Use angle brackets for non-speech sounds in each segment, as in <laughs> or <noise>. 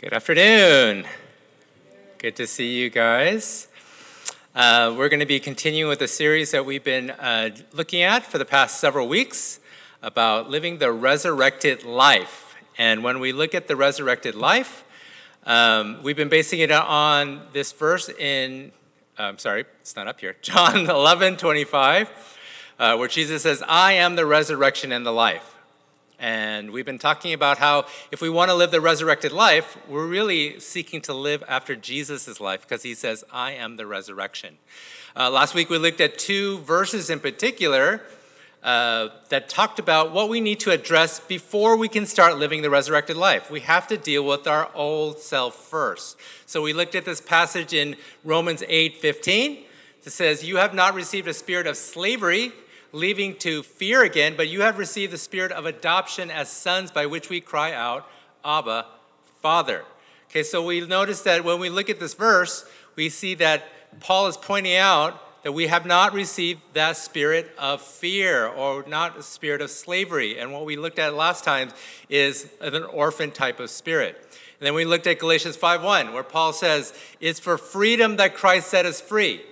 Good afternoon. Good to see you guys. Uh, we're going to be continuing with a series that we've been uh, looking at for the past several weeks about living the resurrected life. And when we look at the resurrected life, um, we've been basing it on this verse in, I'm sorry, it's not up here, <laughs> John 11 25, uh, where Jesus says, I am the resurrection and the life. And we've been talking about how if we want to live the resurrected life, we're really seeking to live after Jesus' life because he says, I am the resurrection. Uh, last week we looked at two verses in particular uh, that talked about what we need to address before we can start living the resurrected life. We have to deal with our old self first. So we looked at this passage in Romans 8 15. It says, You have not received a spirit of slavery leaving to fear again, but you have received the spirit of adoption as sons by which we cry out, Abba, Father. Okay, so we notice that when we look at this verse, we see that Paul is pointing out that we have not received that spirit of fear or not a spirit of slavery. And what we looked at last time is an orphan type of spirit. And then we looked at Galatians 5:1, where Paul says, It's for freedom that Christ set us free.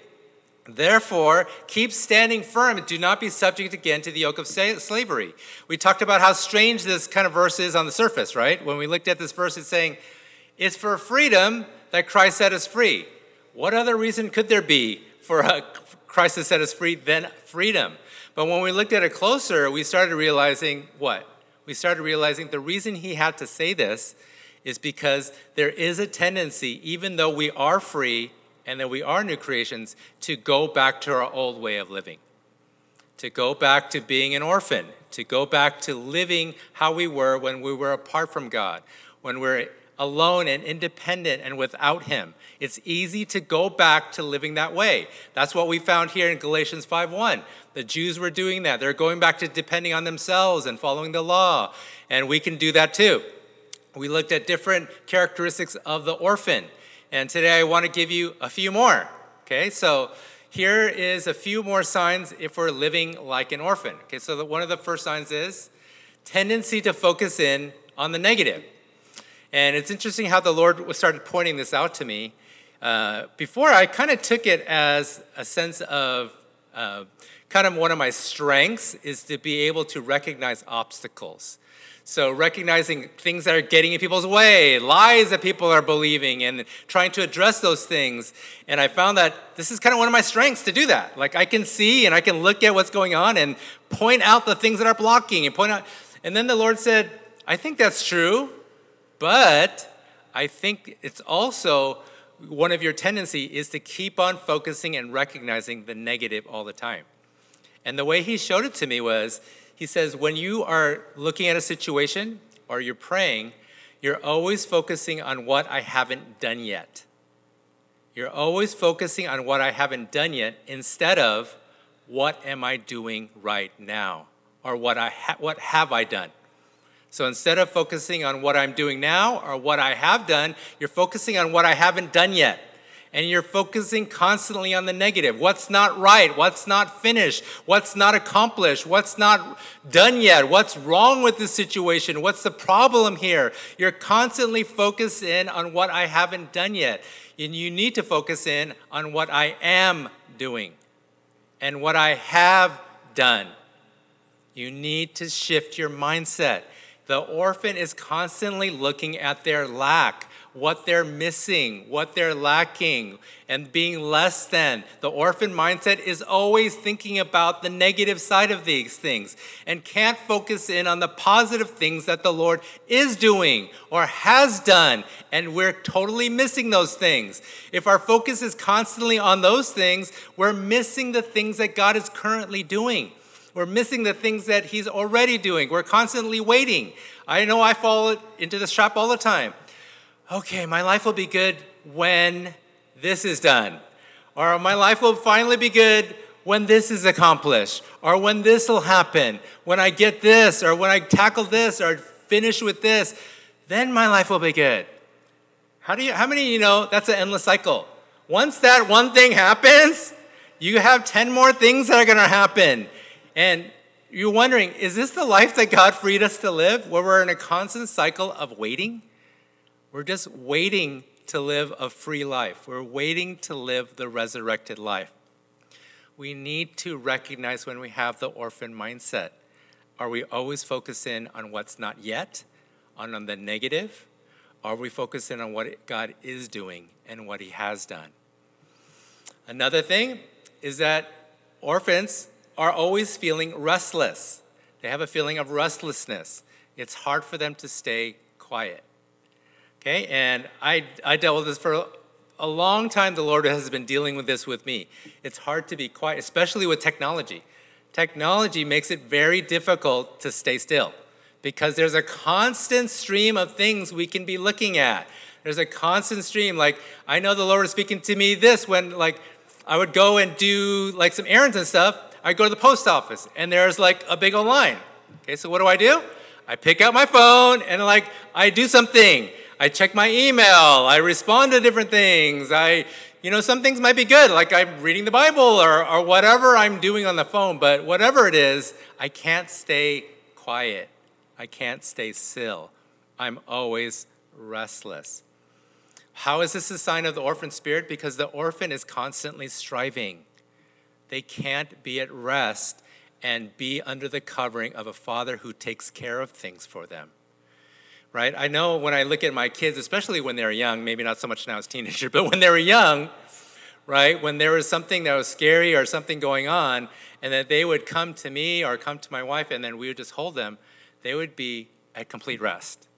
Therefore, keep standing firm and do not be subject again to the yoke of slavery. We talked about how strange this kind of verse is on the surface, right? When we looked at this verse, it's saying, It's for freedom that Christ set us free. What other reason could there be for uh, Christ to set us free than freedom? But when we looked at it closer, we started realizing what? We started realizing the reason he had to say this is because there is a tendency, even though we are free, and that we are new creations to go back to our old way of living, to go back to being an orphan, to go back to living how we were when we were apart from God, when we're alone and independent and without Him. It's easy to go back to living that way. That's what we found here in Galatians 5:1. The Jews were doing that. They're going back to depending on themselves and following the law, and we can do that too. We looked at different characteristics of the orphan. And today I want to give you a few more. Okay, so here is a few more signs if we're living like an orphan. Okay, so the, one of the first signs is tendency to focus in on the negative. And it's interesting how the Lord started pointing this out to me. Uh, before, I kind of took it as a sense of uh, kind of one of my strengths is to be able to recognize obstacles. So, recognizing things that are getting in people's way, lies that people are believing, and trying to address those things. And I found that this is kind of one of my strengths to do that. Like, I can see and I can look at what's going on and point out the things that are blocking and point out. And then the Lord said, I think that's true, but I think it's also one of your tendency is to keep on focusing and recognizing the negative all the time. And the way He showed it to me was, he says, when you are looking at a situation or you're praying, you're always focusing on what I haven't done yet. You're always focusing on what I haven't done yet instead of what am I doing right now or what, I ha- what have I done. So instead of focusing on what I'm doing now or what I have done, you're focusing on what I haven't done yet and you're focusing constantly on the negative. What's not right? What's not finished? What's not accomplished? What's not done yet? What's wrong with the situation? What's the problem here? You're constantly focused in on what I haven't done yet. And you need to focus in on what I am doing and what I have done. You need to shift your mindset. The orphan is constantly looking at their lack what they're missing, what they're lacking, and being less than. The orphan mindset is always thinking about the negative side of these things and can't focus in on the positive things that the Lord is doing or has done, and we're totally missing those things. If our focus is constantly on those things, we're missing the things that God is currently doing. We're missing the things that He's already doing. We're constantly waiting. I know I fall into this trap all the time okay, my life will be good when this is done. Or my life will finally be good when this is accomplished. Or when this will happen. When I get this, or when I tackle this, or finish with this, then my life will be good. How, do you, how many you know that's an endless cycle? Once that one thing happens, you have 10 more things that are going to happen. And you're wondering, is this the life that God freed us to live, where we're in a constant cycle of waiting? We're just waiting to live a free life. We're waiting to live the resurrected life. We need to recognize when we have the orphan mindset. Are we always focusing on what's not yet, on, on the negative? Are we focusing on what God is doing and what He has done? Another thing is that orphans are always feeling restless. They have a feeling of restlessness. It's hard for them to stay quiet. Okay, and I, I dealt with this for a long time. The Lord has been dealing with this with me. It's hard to be quiet, especially with technology. Technology makes it very difficult to stay still because there's a constant stream of things we can be looking at. There's a constant stream. Like, I know the Lord is speaking to me this when, like, I would go and do like some errands and stuff. I'd go to the post office and there's like a big old line. Okay, so what do I do? I pick out my phone and like I do something. I check my email. I respond to different things. I, you know, some things might be good, like I'm reading the Bible or, or whatever I'm doing on the phone, but whatever it is, I can't stay quiet. I can't stay still. I'm always restless. How is this a sign of the orphan spirit? Because the orphan is constantly striving. They can't be at rest and be under the covering of a father who takes care of things for them. Right? I know when I look at my kids, especially when they're young, maybe not so much now as teenagers, <laughs> but when they were young, right? When there was something that was scary or something going on, and that they would come to me or come to my wife, and then we would just hold them, they would be at complete rest.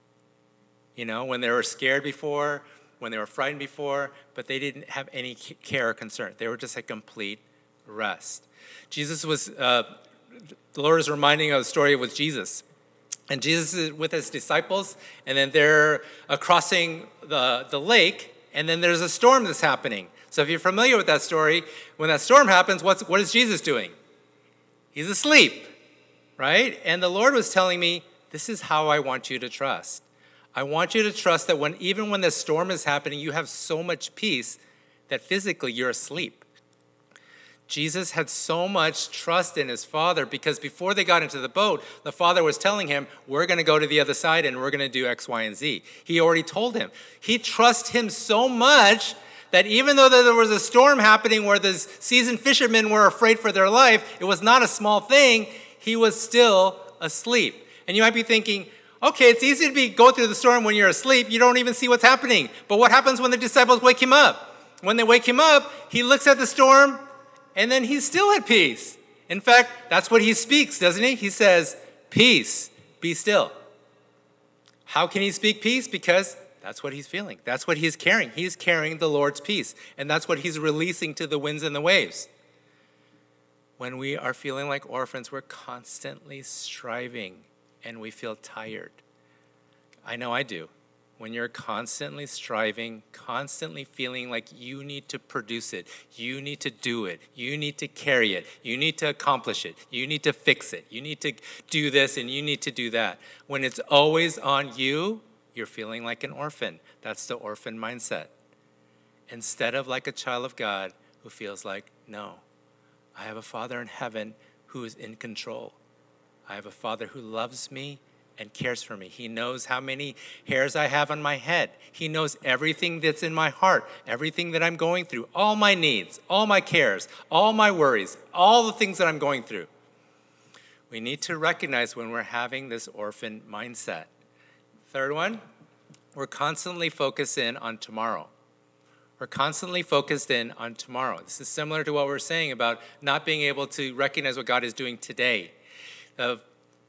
You know, when they were scared before, when they were frightened before, but they didn't have any care or concern. They were just at complete rest. Jesus was, uh, the Lord is reminding of the story with Jesus. And Jesus is with his disciples, and then they're uh, crossing the, the lake, and then there's a storm that's happening. So if you're familiar with that story, when that storm happens, what's, what is Jesus doing? He's asleep, right? And the Lord was telling me, this is how I want you to trust. I want you to trust that when even when the storm is happening, you have so much peace that physically you're asleep. Jesus had so much trust in his father because before they got into the boat, the father was telling him, We're going to go to the other side and we're going to do X, Y, and Z. He already told him. He trusts him so much that even though there was a storm happening where the seasoned fishermen were afraid for their life, it was not a small thing, he was still asleep. And you might be thinking, Okay, it's easy to be go through the storm when you're asleep. You don't even see what's happening. But what happens when the disciples wake him up? When they wake him up, he looks at the storm and then he's still at peace. In fact, that's what he speaks, doesn't he? He says, Peace, be still. How can he speak peace? Because that's what he's feeling. That's what he's carrying. He's carrying the Lord's peace. And that's what he's releasing to the winds and the waves. When we are feeling like orphans, we're constantly striving and we feel tired. I know I do. When you're constantly striving, constantly feeling like you need to produce it, you need to do it, you need to carry it, you need to accomplish it, you need to fix it, you need to do this and you need to do that. When it's always on you, you're feeling like an orphan. That's the orphan mindset. Instead of like a child of God who feels like, no, I have a Father in heaven who is in control. I have a Father who loves me and cares for me. He knows how many hairs I have on my head. He knows everything that's in my heart, everything that I'm going through, all my needs, all my cares, all my worries, all the things that I'm going through. We need to recognize when we're having this orphan mindset. Third one, we're constantly focused in on tomorrow. We're constantly focused in on tomorrow. This is similar to what we're saying about not being able to recognize what God is doing today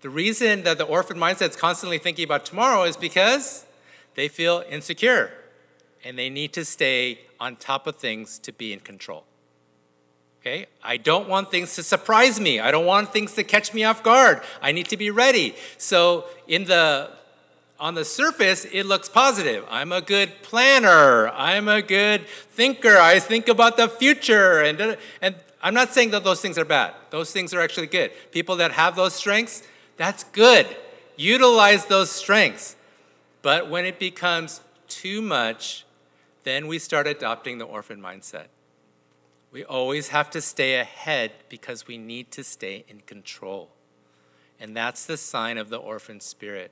the reason that the orphan mindset is constantly thinking about tomorrow is because they feel insecure and they need to stay on top of things to be in control. Okay? I don't want things to surprise me. I don't want things to catch me off guard. I need to be ready. So in the on the surface, it looks positive. I'm a good planner. I'm a good thinker. I think about the future. And, and I'm not saying that those things are bad. Those things are actually good. People that have those strengths, that's good. Utilize those strengths. But when it becomes too much, then we start adopting the orphan mindset. We always have to stay ahead because we need to stay in control. And that's the sign of the orphan spirit.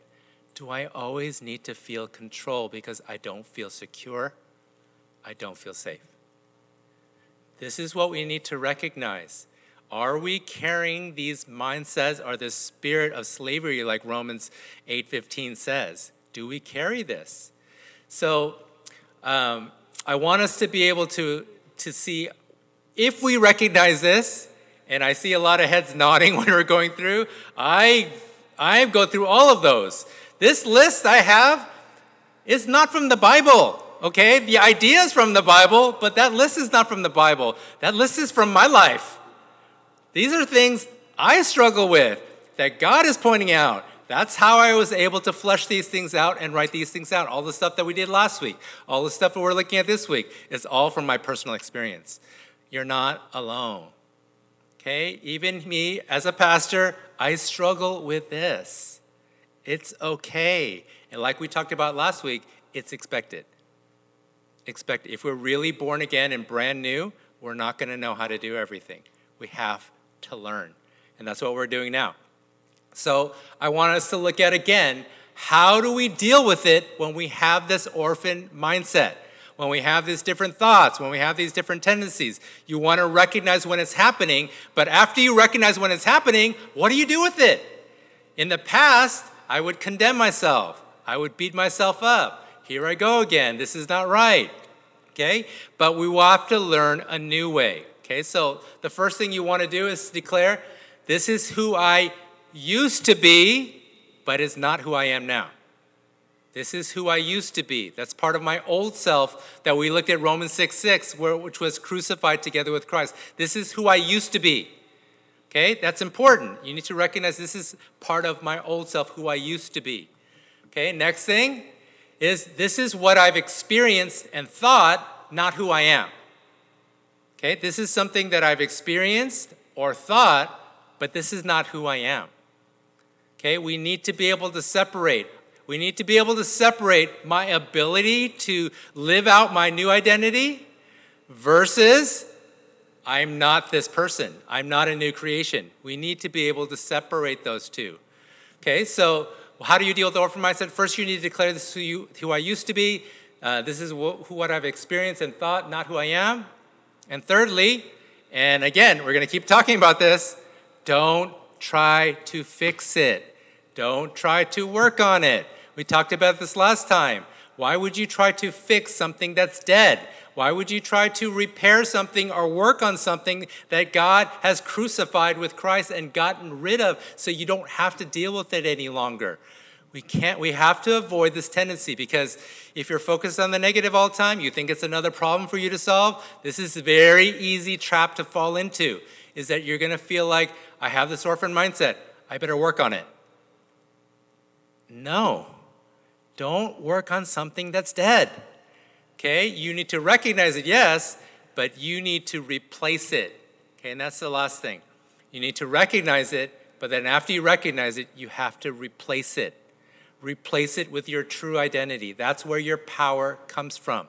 Do I always need to feel control because I don't feel secure? I don't feel safe. This is what we need to recognize. Are we carrying these mindsets or this spirit of slavery like Romans 8:15 says? Do we carry this? So um, I want us to be able to, to see if we recognize this, and I see a lot of heads nodding <laughs> when we're going through, I, I go through all of those. This list I have is not from the Bible, okay? The idea is from the Bible, but that list is not from the Bible. That list is from my life. These are things I struggle with that God is pointing out. That's how I was able to flesh these things out and write these things out. All the stuff that we did last week, all the stuff that we're looking at this week, is all from my personal experience. You're not alone. Okay? Even me as a pastor, I struggle with this. It's okay. And like we talked about last week, it's expected. Expect if we're really born again and brand new, we're not going to know how to do everything. We have to learn. And that's what we're doing now. So, I want us to look at again how do we deal with it when we have this orphan mindset? when we have these different thoughts, when we have these different tendencies. You want to recognize when it's happening, but after you recognize when it's happening, what do you do with it? In the past, I would condemn myself, I would beat myself up. Here I go again, this is not right. Okay? But we will have to learn a new way. Okay? So the first thing you want to do is declare, this is who I used to be, but is not who I am now. This is who I used to be. That's part of my old self that we looked at Romans 6 6, where, which was crucified together with Christ. This is who I used to be. Okay, that's important. You need to recognize this is part of my old self, who I used to be. Okay, next thing is this is what I've experienced and thought, not who I am. Okay, this is something that I've experienced or thought, but this is not who I am. Okay, we need to be able to separate we need to be able to separate my ability to live out my new identity versus I'm not this person. I'm not a new creation. We need to be able to separate those two. Okay, so how do you deal with the orphan mindset? First, you need to declare this who, you, who I used to be. Uh, this is wh- what I've experienced and thought, not who I am. And thirdly, and again, we're going to keep talking about this don't try to fix it, don't try to work on it. We talked about this last time. Why would you try to fix something that's dead? Why would you try to repair something or work on something that God has crucified with Christ and gotten rid of so you don't have to deal with it any longer? We can't we have to avoid this tendency because if you're focused on the negative all the time, you think it's another problem for you to solve, this is a very easy trap to fall into. Is that you're going to feel like I have this orphan mindset. I better work on it. No. Don't work on something that's dead. Okay? You need to recognize it, yes, but you need to replace it. Okay? And that's the last thing. You need to recognize it, but then after you recognize it, you have to replace it. Replace it with your true identity. That's where your power comes from.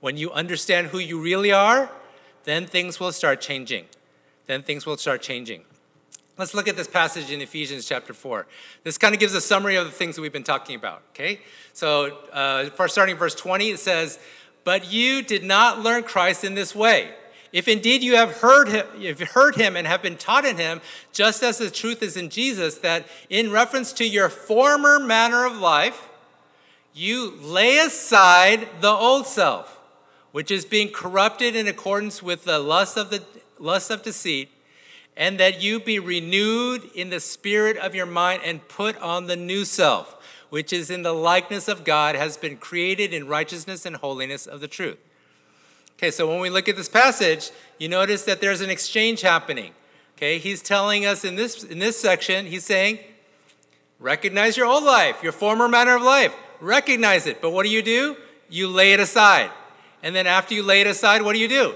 When you understand who you really are, then things will start changing. Then things will start changing. Let's look at this passage in Ephesians chapter 4. This kind of gives a summary of the things that we've been talking about, okay? So, uh, for starting verse 20, it says, But you did not learn Christ in this way. If indeed you have heard him, you've heard him and have been taught in him, just as the truth is in Jesus, that in reference to your former manner of life, you lay aside the old self, which is being corrupted in accordance with the lust of the lust of deceit and that you be renewed in the spirit of your mind and put on the new self, which is in the likeness of God, has been created in righteousness and holiness of the truth. Okay, so when we look at this passage, you notice that there's an exchange happening. Okay, he's telling us in this in this section, he's saying, recognize your old life, your former manner of life. Recognize it. But what do you do? You lay it aside. And then after you lay it aside, what do you do?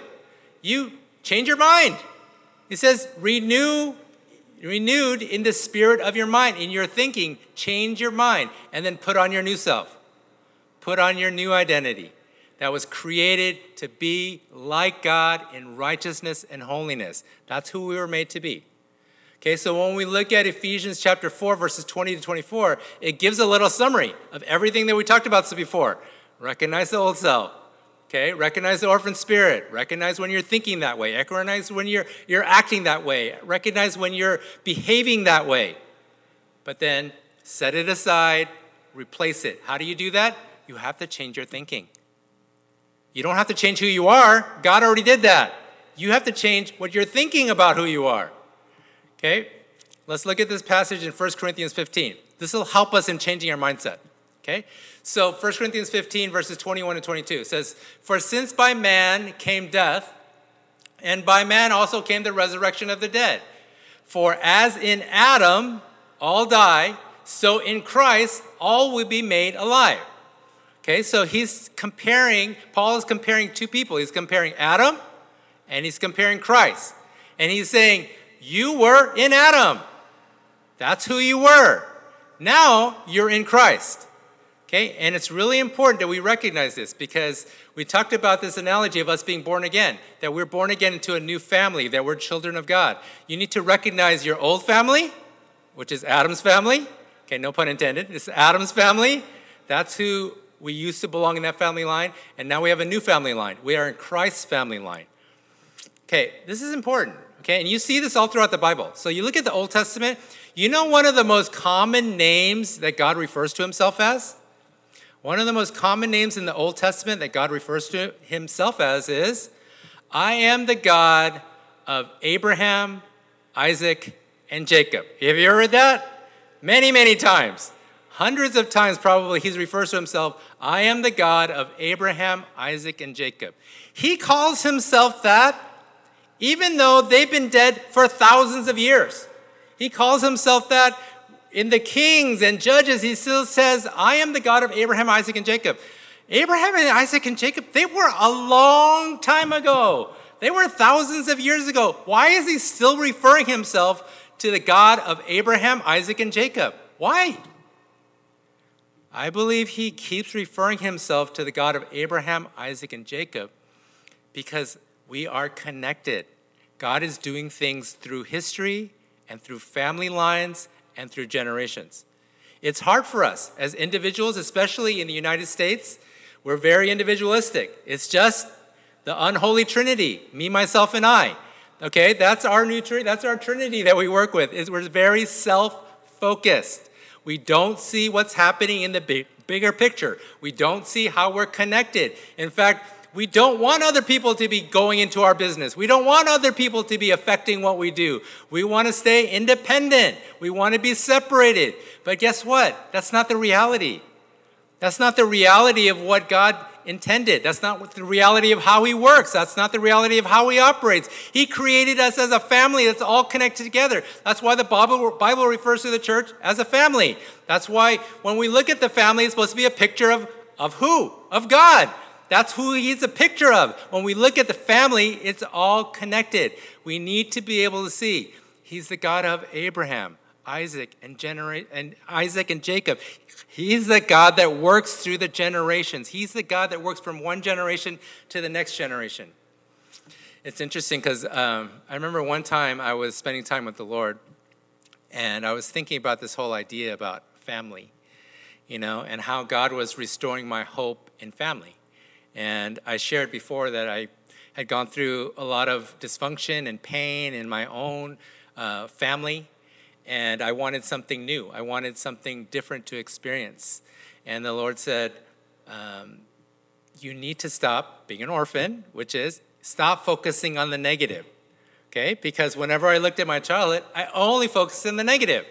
You change your mind. He says, renew, renewed in the spirit of your mind, in your thinking, change your mind, and then put on your new self. Put on your new identity that was created to be like God in righteousness and holiness. That's who we were made to be. Okay, so when we look at Ephesians chapter 4, verses 20 to 24, it gives a little summary of everything that we talked about so before. Recognize the old self. Okay, recognize the orphan spirit. Recognize when you're thinking that way. Recognize when you're, you're acting that way. Recognize when you're behaving that way. But then set it aside, replace it. How do you do that? You have to change your thinking. You don't have to change who you are, God already did that. You have to change what you're thinking about who you are. Okay? Let's look at this passage in 1 Corinthians 15. This will help us in changing our mindset. Okay? So 1 Corinthians 15, verses 21 and 22 says, For since by man came death, and by man also came the resurrection of the dead. For as in Adam all die, so in Christ all will be made alive. Okay, so he's comparing, Paul is comparing two people. He's comparing Adam and he's comparing Christ. And he's saying, you were in Adam. That's who you were. Now you're in Christ. Okay, and it's really important that we recognize this because we talked about this analogy of us being born again, that we're born again into a new family, that we're children of God. You need to recognize your old family, which is Adam's family. Okay, no pun intended. It's Adam's family. That's who we used to belong in that family line, and now we have a new family line. We are in Christ's family line. Okay, this is important. Okay, and you see this all throughout the Bible. So you look at the Old Testament, you know one of the most common names that God refers to himself as? One of the most common names in the Old Testament that God refers to himself as is I am the God of Abraham, Isaac, and Jacob. Have you ever read that? Many, many times. Hundreds of times, probably, he refers to himself I am the God of Abraham, Isaac, and Jacob. He calls himself that even though they've been dead for thousands of years. He calls himself that in the Kings and Judges. He still says, I am the God of Abraham, Isaac, and Jacob. Abraham and Isaac and Jacob, they were a long time ago. They were thousands of years ago. Why is he still referring himself to the God of Abraham, Isaac, and Jacob? Why? I believe he keeps referring himself to the God of Abraham, Isaac, and Jacob because we are connected. God is doing things through history and through family lines and through generations. It's hard for us as individuals, especially in the United States. We're very individualistic. It's just the unholy trinity, me, myself, and I. Okay, that's our new trinity. That's our trinity that we work with. Is we're very self-focused. We don't see what's happening in the big, bigger picture. We don't see how we're connected. In fact, we don't want other people to be going into our business. We don't want other people to be affecting what we do. We want to stay independent. We want to be separated. But guess what? That's not the reality. That's not the reality of what God intended. That's not the reality of how He works. That's not the reality of how He operates. He created us as a family that's all connected together. That's why the Bible, Bible refers to the church as a family. That's why when we look at the family, it's supposed to be a picture of, of who? Of God. That's who he's a picture of. When we look at the family, it's all connected. We need to be able to see he's the God of Abraham, Isaac, and genera- and Isaac and Jacob. He's the God that works through the generations. He's the God that works from one generation to the next generation. It's interesting because um, I remember one time I was spending time with the Lord, and I was thinking about this whole idea about family, you know, and how God was restoring my hope in family. And I shared before that I had gone through a lot of dysfunction and pain in my own uh, family, and I wanted something new. I wanted something different to experience. And the Lord said, um, You need to stop being an orphan, which is stop focusing on the negative. Okay? Because whenever I looked at my childhood, I only focused on the negative.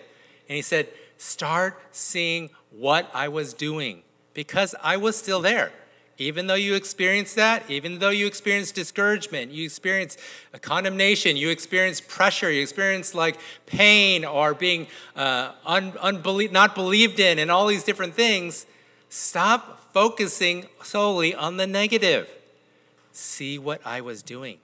And He said, Start seeing what I was doing because I was still there. Even though you experience that, even though you experience discouragement, you experience condemnation, you experience pressure, you experience like pain or being uh, un- unbelie- not believed in, and all these different things, stop focusing solely on the negative. See what I was doing.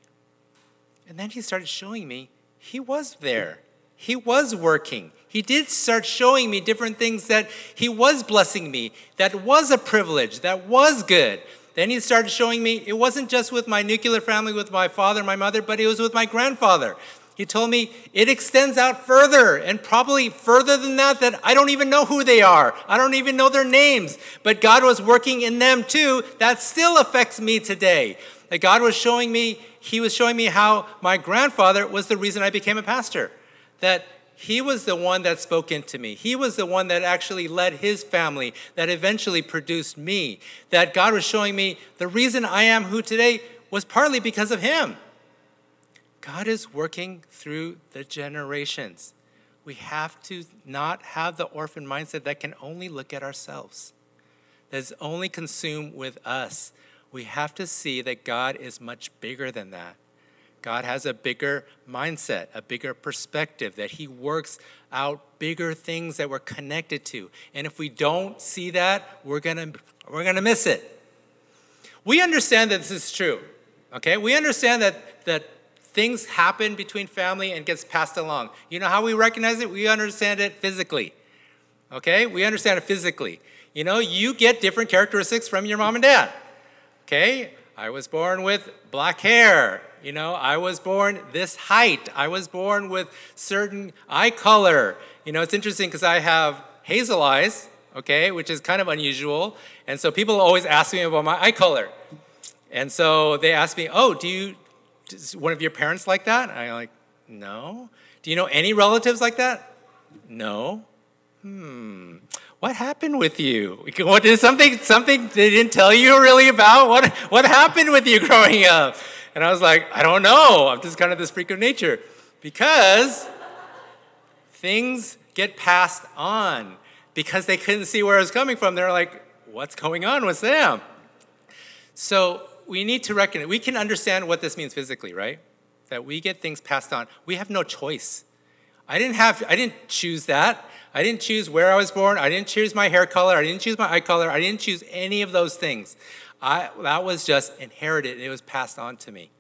And then he started showing me he was there. He was working. He did start showing me different things that He was blessing me, that was a privilege, that was good. Then He started showing me it wasn't just with my nuclear family, with my father my mother, but it was with my grandfather. He told me it extends out further and probably further than that, that I don't even know who they are. I don't even know their names. But God was working in them too. That still affects me today. That God was showing me, He was showing me how my grandfather was the reason I became a pastor. That he was the one that spoke into me. He was the one that actually led his family, that eventually produced me. That God was showing me the reason I am who today was partly because of him. God is working through the generations. We have to not have the orphan mindset that can only look at ourselves, that's only consumed with us. We have to see that God is much bigger than that. God has a bigger mindset, a bigger perspective, that He works out bigger things that we're connected to. And if we don't see that, we're gonna, we're gonna miss it. We understand that this is true, okay? We understand that, that things happen between family and gets passed along. You know how we recognize it? We understand it physically, okay? We understand it physically. You know, you get different characteristics from your mom and dad, okay? I was born with black hair. You know, I was born this height. I was born with certain eye color. You know, it's interesting because I have hazel eyes, okay, which is kind of unusual. And so people always ask me about my eye color. And so they ask me, oh, do you, is one of your parents like that? And I'm like, no. Do you know any relatives like that? No. Hmm what happened with you? What is something something they didn't tell you really about? What what happened with you growing up? And I was like, I don't know. I'm just kind of this freak of nature. Because things get passed on. Because they couldn't see where I was coming from. They're like, what's going on with Sam? So we need to reckon we can understand what this means physically, right? That we get things passed on. We have no choice. I didn't have I didn't choose that. I didn't choose where I was born. I didn't choose my hair color. I didn't choose my eye color. I didn't choose any of those things. I, that was just inherited. It was passed on to me.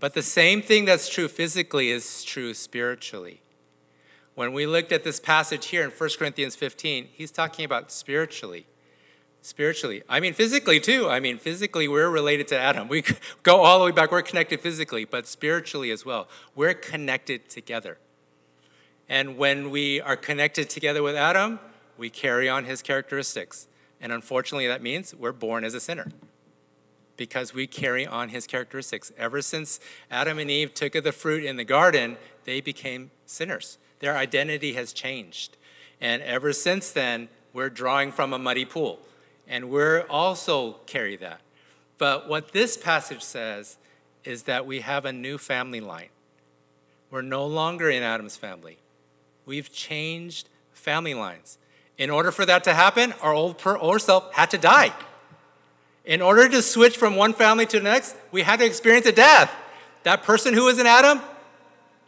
But the same thing that's true physically is true spiritually. When we looked at this passage here in 1 Corinthians 15, he's talking about spiritually. Spiritually. I mean, physically too. I mean, physically, we're related to Adam. We <laughs> go all the way back. We're connected physically, but spiritually as well. We're connected together. And when we are connected together with Adam, we carry on his characteristics. And unfortunately, that means we're born as a sinner because we carry on his characteristics. Ever since Adam and Eve took of the fruit in the garden, they became sinners. Their identity has changed. And ever since then, we're drawing from a muddy pool. And we're also carry that. But what this passage says is that we have a new family line. We're no longer in Adam's family. We've changed family lines. In order for that to happen, our old, old self had to die. In order to switch from one family to the next, we had to experience a death. That person who was in Adam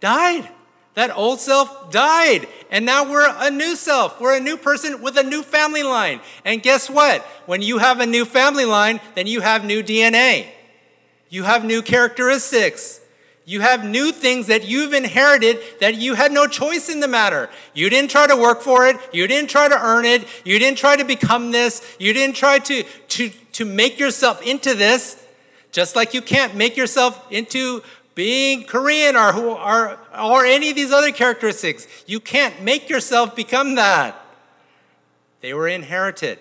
died. That old self died. And now we're a new self. We're a new person with a new family line. And guess what? When you have a new family line, then you have new DNA. You have new characteristics. You have new things that you've inherited that you had no choice in the matter. You didn't try to work for it. You didn't try to earn it. You didn't try to become this. You didn't try to, to, to make yourself into this. Just like you can't make yourself into being Korean or, who, or, or any of these other characteristics. You can't make yourself become that. They were inherited.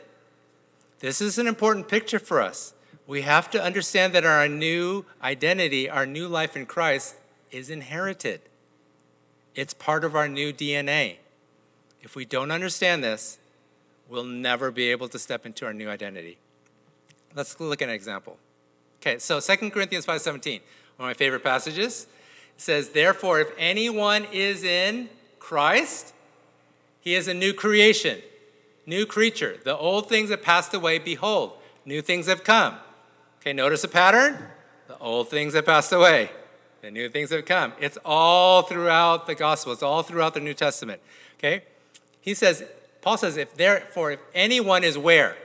This is an important picture for us we have to understand that our new identity, our new life in Christ, is inherited. It's part of our new DNA. If we don't understand this, we'll never be able to step into our new identity. Let's look at an example. Okay, so 2 Corinthians 5:17, one of my favorite passages, says, "Therefore, if anyone is in Christ, he is a new creation, new creature. The old things have passed away; behold, new things have come." Okay, notice a pattern? The old things have passed away, the new things have come. It's all throughout the gospel, it's all throughout the New Testament. Okay? He says, Paul says, if therefore, if anyone is where?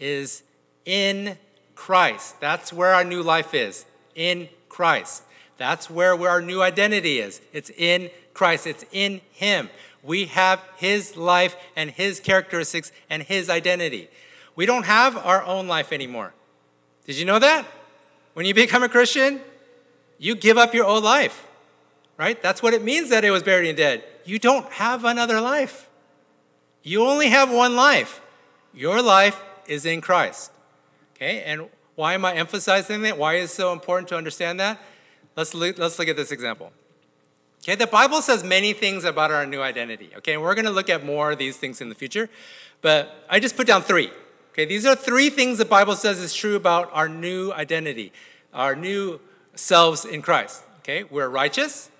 Is in Christ. That's where our new life is. In Christ. That's where, where our new identity is. It's in Christ. It's in Him. We have His life and His characteristics and His identity. We don't have our own life anymore. Did you know that? When you become a Christian, you give up your old life. right? That's what it means that it was buried and dead. You don't have another life. You only have one life. Your life is in Christ. Okay, and why am I emphasizing that? Why is it so important to understand that? Let's look, let's look at this example. Okay, the Bible says many things about our new identity. Okay, and we're going to look at more of these things in the future, but I just put down three. Okay, these are three things the Bible says is true about our new identity, our new selves in Christ. Okay, we're righteous.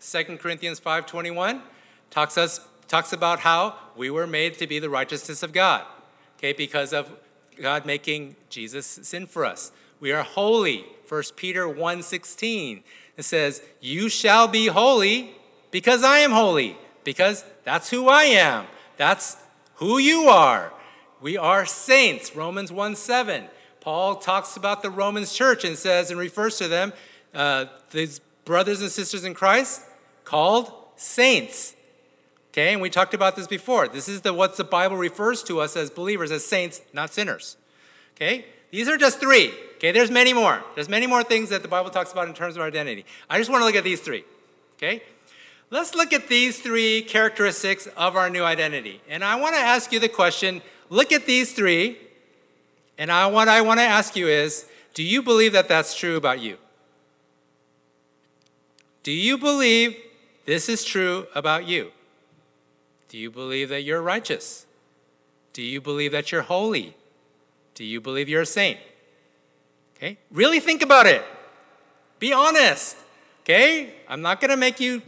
2 Corinthians 5:21 talks us talks about how we were made to be the righteousness of God. Okay, because of God making Jesus sin for us. We are holy. 1 Peter 1:16. It says, "You shall be holy because I am holy." Because that's who I am. That's who you are. We are saints. Romans 1 7. Paul talks about the Romans church and says and refers to them, uh, these brothers and sisters in Christ, called saints. Okay, and we talked about this before. This is the what the Bible refers to us as believers, as saints, not sinners. Okay? These are just three. Okay, there's many more. There's many more things that the Bible talks about in terms of our identity. I just want to look at these three. Okay? Let's look at these three characteristics of our new identity. And I want to ask you the question look at these three, and I, what I want to ask you is do you believe that that's true about you? Do you believe this is true about you? Do you believe that you're righteous? Do you believe that you're holy? Do you believe you're a saint? Okay? Really think about it. Be honest. Okay? I'm not going to make you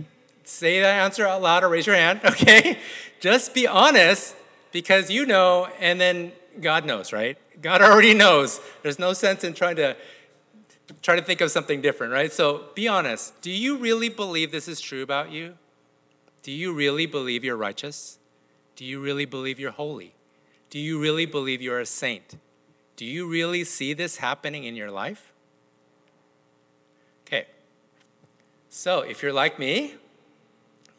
say that answer out loud or raise your hand, <laughs> okay? Just be honest because you know and then God knows, right? God already knows. There's no sense in trying to try to think of something different, right? So be honest. Do you really believe this is true about you? Do you really believe you're righteous? Do you really believe you're holy? Do you really believe you're a saint? Do you really see this happening in your life? Okay. So, if you're like me,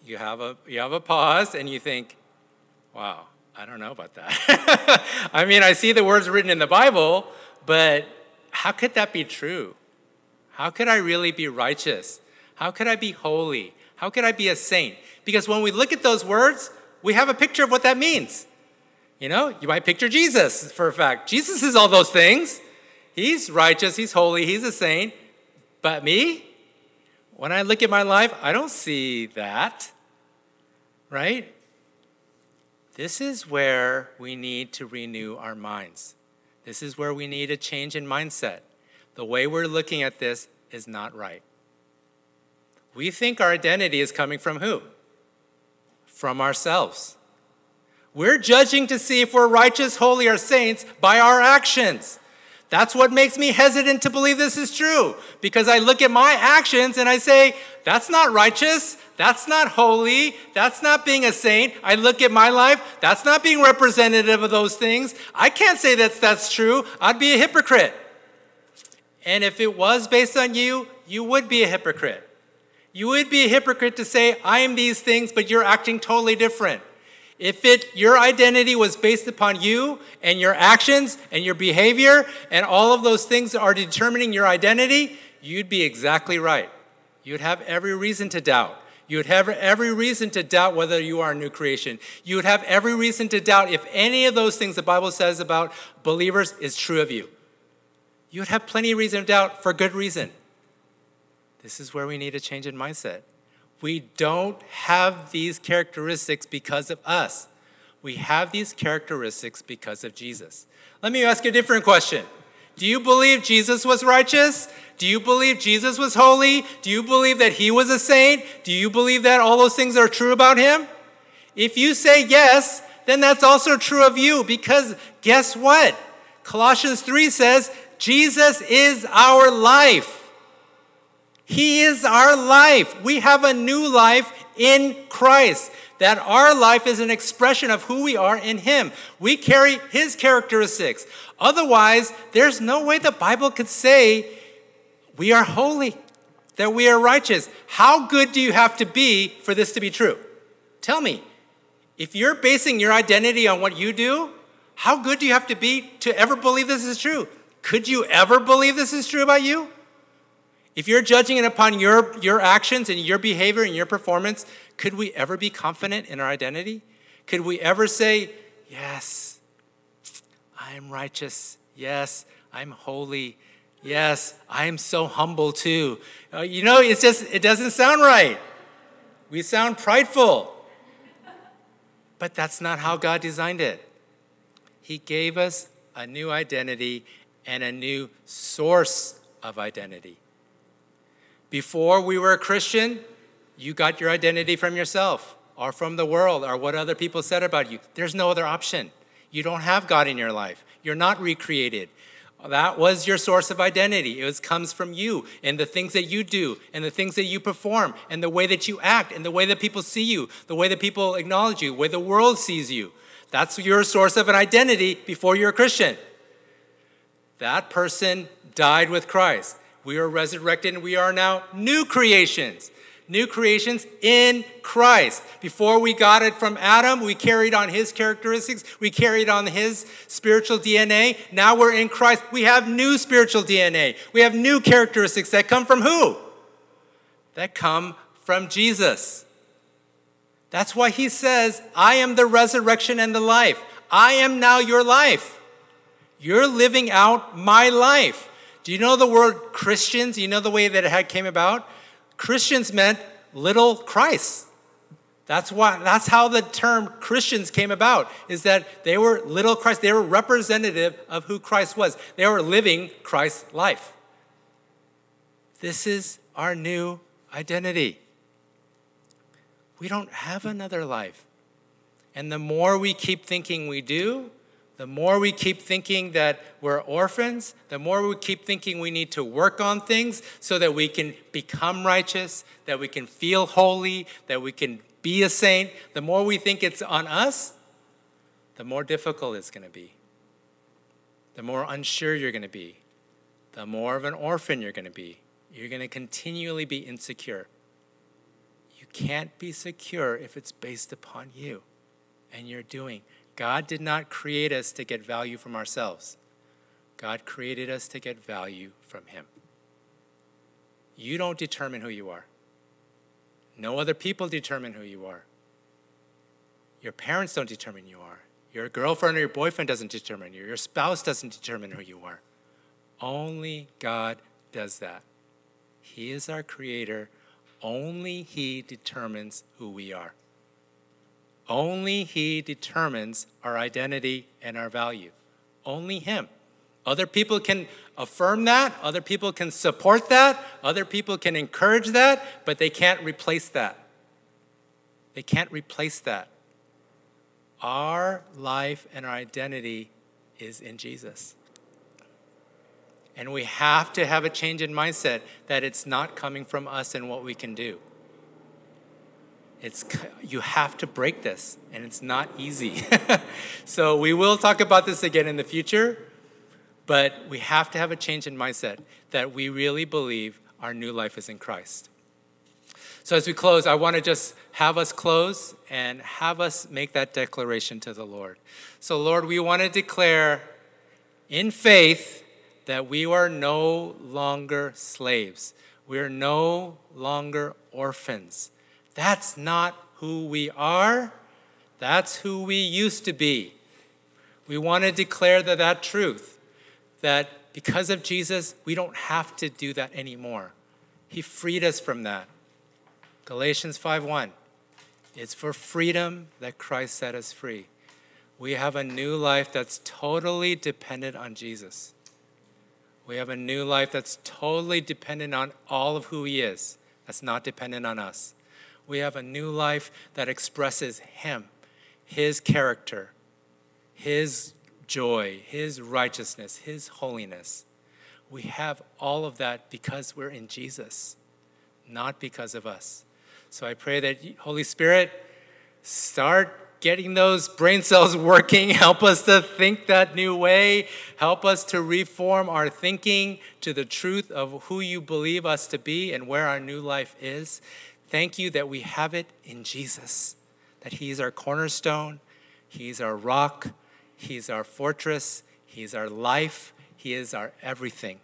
you have a you have a pause and you think, "Wow, I don't know about that." <laughs> I mean, I see the words written in the Bible, but how could that be true? How could I really be righteous? How could I be holy? How could I be a saint? Because when we look at those words, we have a picture of what that means. You know, you might picture Jesus for a fact. Jesus is all those things. He's righteous, he's holy, he's a saint. But me, when I look at my life, I don't see that. Right? This is where we need to renew our minds. This is where we need a change in mindset. The way we're looking at this is not right. We think our identity is coming from who? From ourselves. We're judging to see if we're righteous, holy, or saints by our actions. That's what makes me hesitant to believe this is true because I look at my actions and I say, that's not righteous, that's not holy, that's not being a saint. I look at my life, that's not being representative of those things. I can't say that that's true. I'd be a hypocrite. And if it was based on you, you would be a hypocrite. You would be a hypocrite to say, I am these things, but you're acting totally different. If it your identity was based upon you and your actions and your behavior and all of those things are determining your identity, you'd be exactly right. You'd have every reason to doubt. You would have every reason to doubt whether you are a new creation. You would have every reason to doubt if any of those things the Bible says about believers is true of you. You would have plenty of reason to doubt for good reason. This is where we need a change in mindset. We don't have these characteristics because of us. We have these characteristics because of Jesus. Let me ask you a different question. Do you believe Jesus was righteous? Do you believe Jesus was holy? Do you believe that he was a saint? Do you believe that all those things are true about him? If you say yes, then that's also true of you because guess what? Colossians 3 says Jesus is our life. He is our life. We have a new life in Christ. That our life is an expression of who we are in Him. We carry His characteristics. Otherwise, there's no way the Bible could say we are holy, that we are righteous. How good do you have to be for this to be true? Tell me. If you're basing your identity on what you do, how good do you have to be to ever believe this is true? Could you ever believe this is true about you? If you're judging it upon your, your actions and your behavior and your performance, could we ever be confident in our identity? Could we ever say, Yes, I am righteous. Yes, I'm holy. Yes, I am so humble too. Uh, you know, it's just, it doesn't sound right. We sound prideful. But that's not how God designed it. He gave us a new identity and a new source of identity. Before we were a Christian, you got your identity from yourself or from the world or what other people said about you. There's no other option. You don't have God in your life. You're not recreated. That was your source of identity. It was, comes from you and the things that you do and the things that you perform and the way that you act and the way that people see you, the way that people acknowledge you, the way the world sees you. That's your source of an identity before you're a Christian. That person died with Christ. We are resurrected and we are now new creations. New creations in Christ. Before we got it from Adam, we carried on his characteristics, we carried on his spiritual DNA. Now we're in Christ. We have new spiritual DNA. We have new characteristics that come from who? That come from Jesus. That's why he says, I am the resurrection and the life. I am now your life. You're living out my life. Do you know the word Christians? You know the way that it had came about? Christians meant little Christ. That's why that's how the term Christians came about is that they were little Christ. They were representative of who Christ was. They were living Christ's life. This is our new identity. We don't have another life. And the more we keep thinking we do, the more we keep thinking that we're orphans, the more we keep thinking we need to work on things so that we can become righteous, that we can feel holy, that we can be a saint, the more we think it's on us, the more difficult it's going to be. The more unsure you're going to be. The more of an orphan you're going to be. You're going to continually be insecure. You can't be secure if it's based upon you and your doing. God did not create us to get value from ourselves. God created us to get value from Him. You don't determine who you are. No other people determine who you are. Your parents don't determine you are. Your girlfriend or your boyfriend doesn't determine you. Your spouse doesn't determine who you are. Only God does that. He is our creator. Only He determines who we are. Only He determines our identity and our value. Only Him. Other people can affirm that, other people can support that, other people can encourage that, but they can't replace that. They can't replace that. Our life and our identity is in Jesus. And we have to have a change in mindset that it's not coming from us and what we can do. It's, you have to break this, and it's not easy. <laughs> so, we will talk about this again in the future, but we have to have a change in mindset that we really believe our new life is in Christ. So, as we close, I want to just have us close and have us make that declaration to the Lord. So, Lord, we want to declare in faith that we are no longer slaves, we are no longer orphans that's not who we are. That's who we used to be. We want to declare that, that truth that because of Jesus, we don't have to do that anymore. He freed us from that. Galatians 5:1. It's for freedom that Christ set us free. We have a new life that's totally dependent on Jesus. We have a new life that's totally dependent on all of who He is. That's not dependent on us. We have a new life that expresses Him, His character, His joy, His righteousness, His holiness. We have all of that because we're in Jesus, not because of us. So I pray that Holy Spirit, start getting those brain cells <laughs> working. Help us to think that new way. Help us to reform our thinking to the truth of who you believe us to be and where our new life is. Thank you that we have it in Jesus, that He's our cornerstone, He's our rock, He's our fortress, He's our life, He is our everything.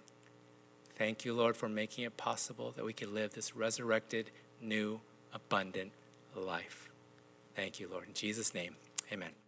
Thank you, Lord, for making it possible that we can live this resurrected, new, abundant life. Thank you, Lord. In Jesus' name, amen.